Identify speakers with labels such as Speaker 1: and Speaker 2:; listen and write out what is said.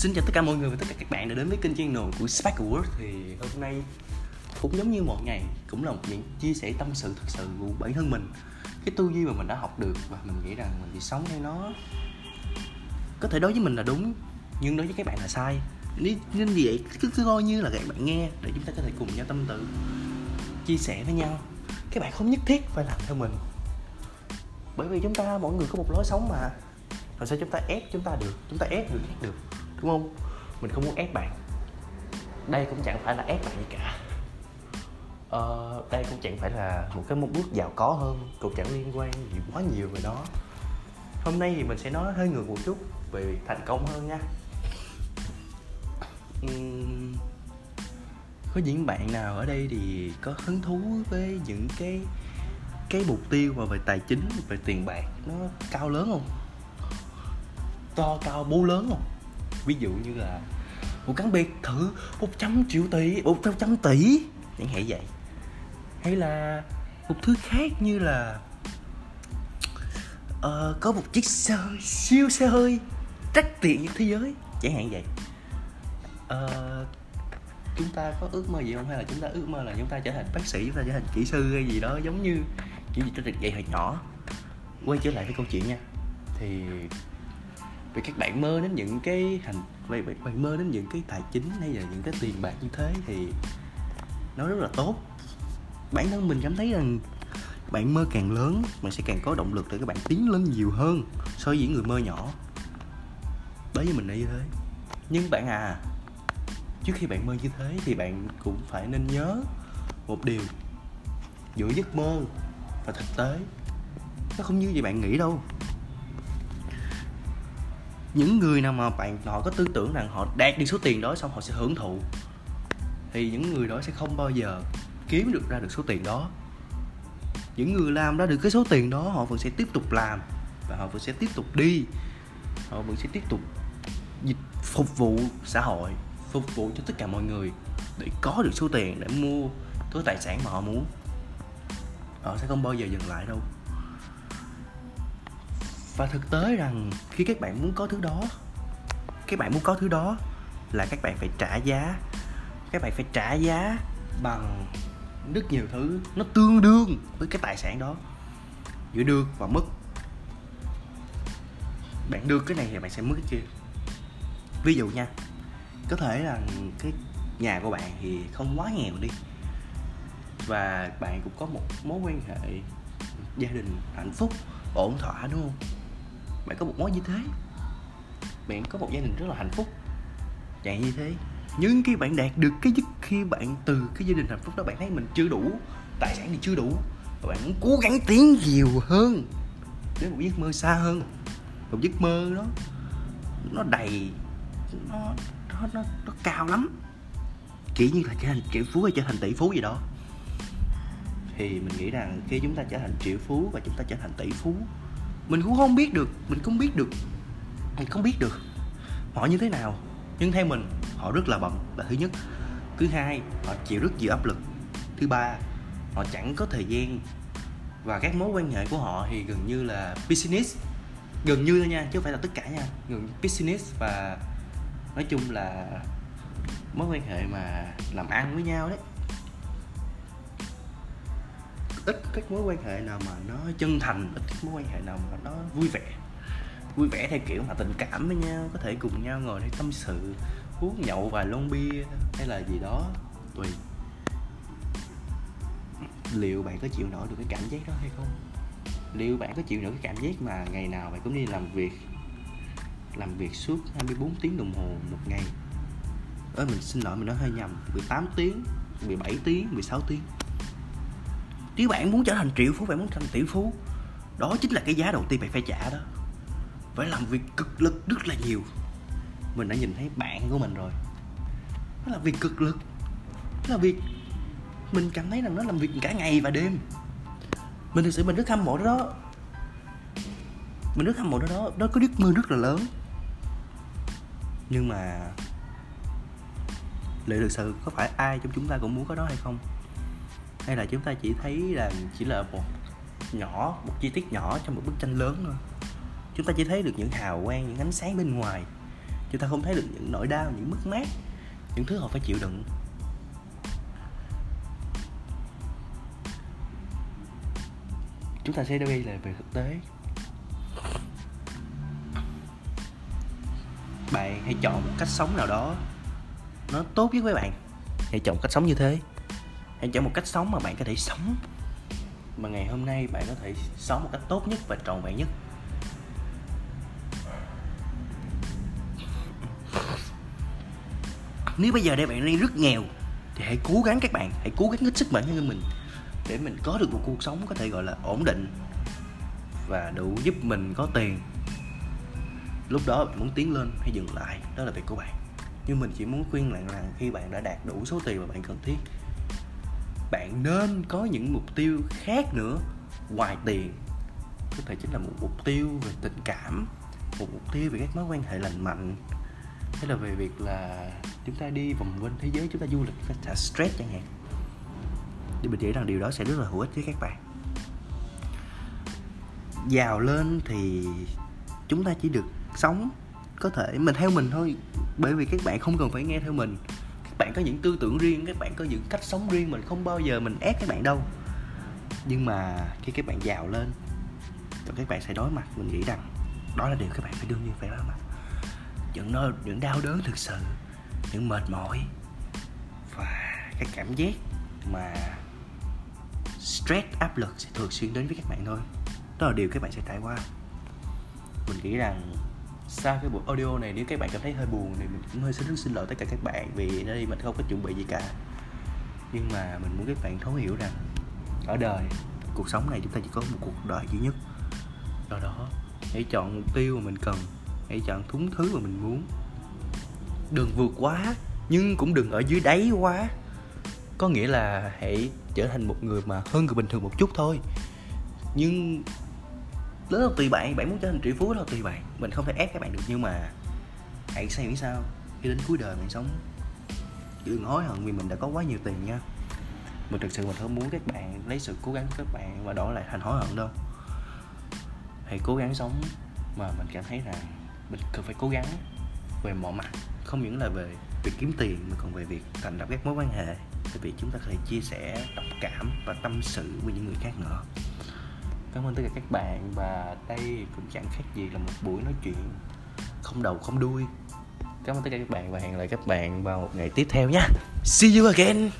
Speaker 1: Xin chào tất cả mọi người và tất cả các bạn đã đến với kênh channel của Sparkle World Thì hôm nay cũng giống như mọi ngày Cũng là một những chia sẻ tâm sự thật sự của bản thân mình. Cái tư duy mà mình đã học được Và mình nghĩ rằng mình chỉ sống theo nó Có thể đối với mình là đúng Nhưng đối với các bạn là sai. Nên nên vì vậy cứ, cứ coi như là các bạn nghe Để chúng ta có thể cùng nhau tâm sự Chia sẻ với nhau. Các bạn không nhất thiết phải làm theo mình. Bởi vì chúng ta mỗi người có một lối sống mà. Làm sao chúng ta ép chúng ta được chúng ta ép người khác được? Đúng không? Mình không muốn ép bạn. Đây cũng chẳng phải là ép bạn gì cả. Ờ, đây cũng chẳng phải là một cái một bước giàu có hơn cũng chẳng liên quan gì quá nhiều về đó hôm nay thì mình sẽ nói hơi ngược một chút về thành công hơn nha. Uhm, có những bạn nào ở đây thì có hứng thú với những cái cái mục tiêu mà về tài chính về tiền bạc nó cao lớn không? To cao bố lớn không? Ví dụ như là một căn biệt thự 100 triệu tỷ 100 tỷ. Chẳng hạn vậy. Hay là một thứ khác như là uh, có một chiếc xe hơi siêu xe hơi đắt tiền nhất thế giới. Chẳng hạn vậy. Uh, chúng ta có ước mơ gì không? Hay là chúng ta ước mơ là chúng ta trở thành bác sĩ chúng ta trở thành kỹ sư hay gì đó giống như kiểu gì cho được dạy hồi nhỏ? Quay trở lại với câu chuyện nha. Thì vì các bạn mơ đến những cái hành vậy bạn mơ đến những cái tài chính hay là những cái tiền bạc như thế thì nó rất là tốt. Bản thân mình cảm thấy rằng bạn mơ càng lớn, bạn sẽ càng có động lực để các bạn tiến lên nhiều hơn so với những người mơ nhỏ. Đối với mình là như thế. Nhưng bạn à trước khi bạn mơ như thế thì bạn cũng phải nên nhớ một điều. Giữa giấc mơ và thực tế, nó không như vậy bạn nghĩ đâu những người nào mà bạn, họ có tư tưởng rằng họ đạt được số tiền đó xong họ sẽ hưởng thụ, thì những người đó sẽ không bao giờ kiếm được ra được số tiền đó. Những người làm ra được cái số tiền đó, họ vẫn sẽ tiếp tục làm và họ vẫn sẽ tiếp tục đi. Họ vẫn sẽ tiếp tục dịch, phục vụ xã hội, phục vụ cho tất cả mọi người để có được số tiền để mua thứ tài sản mà họ muốn. Họ sẽ không bao giờ dừng lại đâu và thực tế rằng khi các bạn muốn có thứ đó, các bạn muốn có thứ đó là các bạn phải trả giá. Các bạn phải trả giá bằng rất nhiều thứ. Nó tương đương với cái tài sản đó. Giữa được và mất. Bạn được cái này thì bạn sẽ mất cái kia. Ví dụ nha, có thể là cái nhà của bạn thì không quá nghèo đi. Và bạn cũng có một mối quan hệ gia đình hạnh phúc, ổn thỏa, đúng không? Bạn có một mối như thế. Bạn có một gia đình rất là hạnh phúc. Dạng như thế. Nhưng khi bạn đạt được cái giấc khi bạn từ cái gia đình hạnh phúc đó bạn thấy mình chưa đủ tài sản thì chưa đủ và bạn muốn cố gắng tiến nhiều hơn đến một giấc mơ xa hơn. Một giấc mơ đó nó đầy nó nó nó, nó cao lắm. Chỉ như là trở thành triệu phú hay trở thành tỷ phú gì đó. Thì mình nghĩ rằng khi chúng ta trở thành triệu phú và chúng ta trở thành tỷ phú mình cũng không biết được, mình không biết được. Mình không biết được? Họ như thế nào? Nhưng theo mình, họ rất là bận, là thứ nhất. Thứ hai, họ chịu rất nhiều áp lực. Thứ ba, họ chẳng có thời gian. Và các mối quan hệ của họ thì gần như là business. Gần như thôi nha, chứ không phải là tất cả nha. Gần như business và nói chung là mối quan hệ mà làm ăn với nhau đấy ít các mối quan hệ nào mà nó chân thành, ít các mối quan hệ nào mà nó vui vẻ. Vui vẻ theo kiểu mà tình cảm với nhau, có thể cùng nhau ngồi để tâm sự, uống nhậu vài lon bia hay là gì đó. Tùy. Liệu bạn có chịu nổi được cái cảm giác đó hay không? Liệu bạn có chịu nổi cái cảm giác mà ngày nào bạn cũng đi làm việc làm việc suốt 24 tiếng đồng hồ một ngày? Ơi mình xin lỗi, mình nói hơi nhầm. 18 tiếng 17 tiếng 16 tiếng nếu bạn muốn trở thành triệu phú, bạn muốn thành tỷ phú, đó chính là cái giá đầu tiên bạn phải trả đó. Phải làm việc cực lực rất là nhiều. Mình đã nhìn thấy bạn của mình rồi. Nó là việc cực lực. Nó là việc, mình cảm thấy rằng nó làm việc cả ngày và đêm. Mình thực sự mình rất hâm mộ đó. Mình rất hâm mộ đó đó đó có giấc mơ rất là lớn. Nhưng mà liệu thực sự có phải ai trong chúng ta cũng muốn có đó hay không? Hay là chúng ta chỉ thấy là chỉ là một nhỏ, một chi tiết nhỏ trong một bức tranh lớn thôi. Chúng ta chỉ thấy được những hào quang, những ánh sáng bên ngoài. Chúng ta không thấy được những nỗi đau, những mất mát, những thứ họ phải chịu đựng. Chúng ta sẽ đi lại về thực tế. Bạn hãy chọn một cách sống nào đó nó tốt nhất với bạn. Hãy chọn cách sống như thế hãy chọn một cách sống mà bạn có thể sống. Mà ngày hôm nay bạn có thể sống một cách tốt nhất và trọn vẹn nhất. Nếu bây giờ đây bạn đang rất nghèo, thì hãy cố gắng các bạn. Hãy cố gắng hết sức bản thân mình để mình có được một cuộc sống có thể gọi là ổn định và đủ giúp mình có tiền. Lúc đó bạn muốn tiến lên hay dừng lại, đó là việc của bạn. Nhưng mình chỉ muốn khuyên bạn rằng khi bạn đã đạt đủ số tiền mà bạn cần thiết bạn nên có những mục tiêu khác nữa. Ngoài tiền, có thể chính là một mục tiêu về tình cảm, một mục tiêu về các mối quan hệ lành mạnh, hay là về việc là chúng ta đi vòng quanh thế giới, chúng ta du lịch phải xả stress chẳng hạn. Thì mình nghĩ rằng điều đó sẽ rất là hữu ích với các bạn. Giàu lên thì chúng ta chỉ được sống có thể mình theo mình thôi, bởi vì các bạn không cần phải nghe theo mình bạn có những tư tưởng riêng, các bạn có những cách sống riêng mình không bao giờ mình ép các bạn đâu. Nhưng mà khi các bạn giàu lên thì các bạn sẽ đối mặt, mình nghĩ rằng đó là điều các bạn phải đương nhiên phải đối mặt. Những nơi những đau đớn thực sự, những mệt mỏi và cái cảm giác mà stress, áp lực sẽ thường xuyên đến với các bạn thôi. Đó là điều các bạn sẽ trải qua. Mình nghĩ rằng sau cái buổi audio này, nếu các bạn cảm thấy hơi buồn thì mình cũng hơi xin xin lỗi tất cả các bạn vì đây mình không có chuẩn bị gì cả. Nhưng mà mình muốn các bạn thấu hiểu rằng ở đời, cuộc sống này chúng ta chỉ có một cuộc đời duy nhất. Do đó, hãy chọn mục tiêu mà mình cần, hãy chọn thúng thứ mà mình muốn. Đừng vượt quá, nhưng cũng đừng ở dưới đáy quá. Có nghĩa là hãy trở thành một người mà hơn người bình thường một chút thôi. Nhưng đó là tùy bạn bạn muốn trở thành triệu phú đó là tùy bạn. Mình không thể ép các bạn được, nhưng mà hãy xem nghĩ sao. Khi đến cuối đời, mình sống đừng hối hận vì mình đã có quá nhiều tiền nha. Mình thực sự mình không muốn các bạn lấy sự cố gắng của các bạn và đổi lại thành hối hận đâu. Hãy cố gắng sống mà mình cảm thấy rằng mình cần phải cố gắng về mọi mặt. Không những là về việc kiếm tiền, mà còn về việc thành lập các mối quan hệ. Về việc chúng ta có thể chia sẻ đồng cảm và tâm sự với những người khác nữa cảm ơn tất cả các bạn và đây cũng chẳng khác gì là một buổi nói chuyện không đầu không đuôi. Cảm ơn tất cả các bạn và hẹn lại các bạn vào một ngày tiếp theo nhé. See you again.